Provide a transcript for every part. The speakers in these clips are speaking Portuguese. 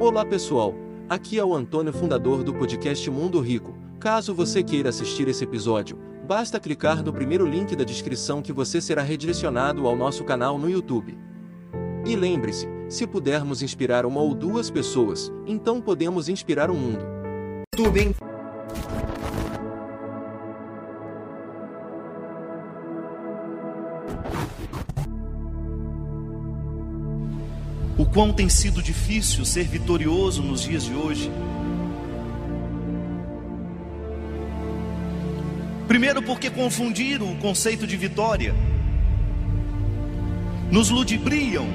Olá pessoal, aqui é o Antônio, fundador do podcast Mundo Rico. Caso você queira assistir esse episódio, basta clicar no primeiro link da descrição que você será redirecionado ao nosso canal no YouTube. E lembre-se, se pudermos inspirar uma ou duas pessoas, então podemos inspirar o mundo. Tudo bem? O quão tem sido difícil ser vitorioso nos dias de hoje. Primeiro, porque confundiram o conceito de vitória, nos ludibriam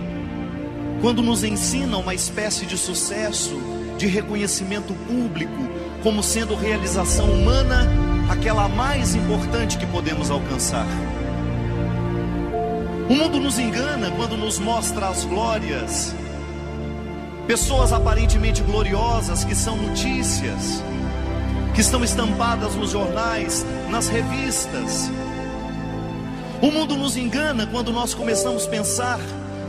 quando nos ensinam uma espécie de sucesso, de reconhecimento público, como sendo realização humana aquela mais importante que podemos alcançar. O mundo nos engana quando nos mostra as glórias, pessoas aparentemente gloriosas que são notícias, que estão estampadas nos jornais, nas revistas. O mundo nos engana quando nós começamos a pensar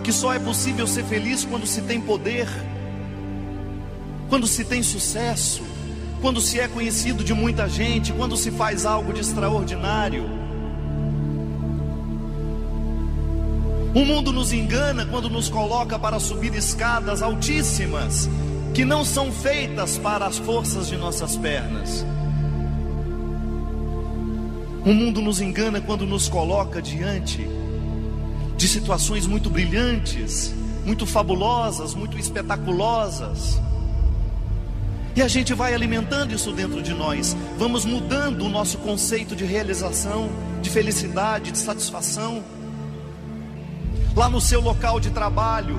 que só é possível ser feliz quando se tem poder, quando se tem sucesso, quando se é conhecido de muita gente, quando se faz algo de extraordinário. O mundo nos engana quando nos coloca para subir escadas altíssimas, que não são feitas para as forças de nossas pernas. O mundo nos engana quando nos coloca diante de situações muito brilhantes, muito fabulosas, muito espetaculosas. E a gente vai alimentando isso dentro de nós, vamos mudando o nosso conceito de realização, de felicidade, de satisfação lá no seu local de trabalho,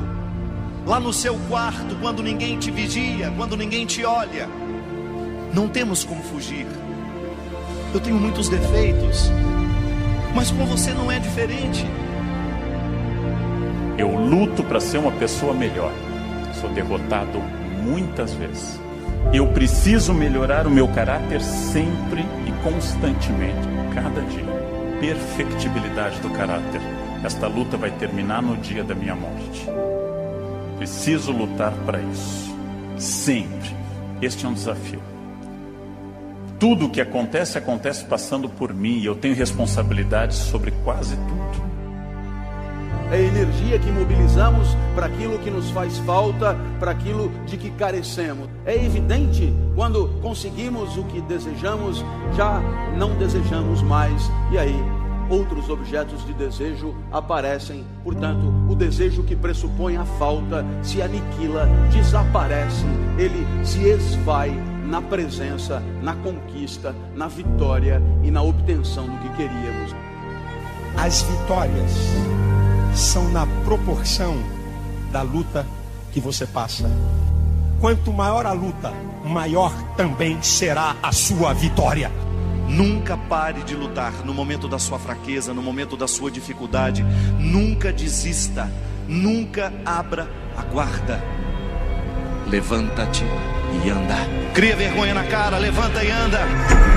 lá no seu quarto, quando ninguém te vigia, quando ninguém te olha. Não temos como fugir. Eu tenho muitos defeitos, mas com você não é diferente. Eu luto para ser uma pessoa melhor. Sou derrotado muitas vezes. Eu preciso melhorar o meu caráter sempre e constantemente, cada dia. Perfectibilidade do caráter esta luta vai terminar no dia da minha morte. Preciso lutar para isso. Sempre. Este é um desafio. Tudo o que acontece, acontece passando por mim e eu tenho responsabilidade sobre quase tudo. É a energia que mobilizamos para aquilo que nos faz falta, para aquilo de que carecemos. É evidente quando conseguimos o que desejamos, já não desejamos mais. E aí outros objetos de desejo aparecem. Portanto, o desejo que pressupõe a falta se aniquila, desaparece, ele se esvai na presença, na conquista, na vitória e na obtenção do que queríamos. As vitórias são na proporção da luta que você passa. Quanto maior a luta, maior também será a sua vitória. Nunca pare de lutar no momento da sua fraqueza, no momento da sua dificuldade. Nunca desista. Nunca abra a guarda. Levanta-te e anda. Cria vergonha na cara, levanta e anda.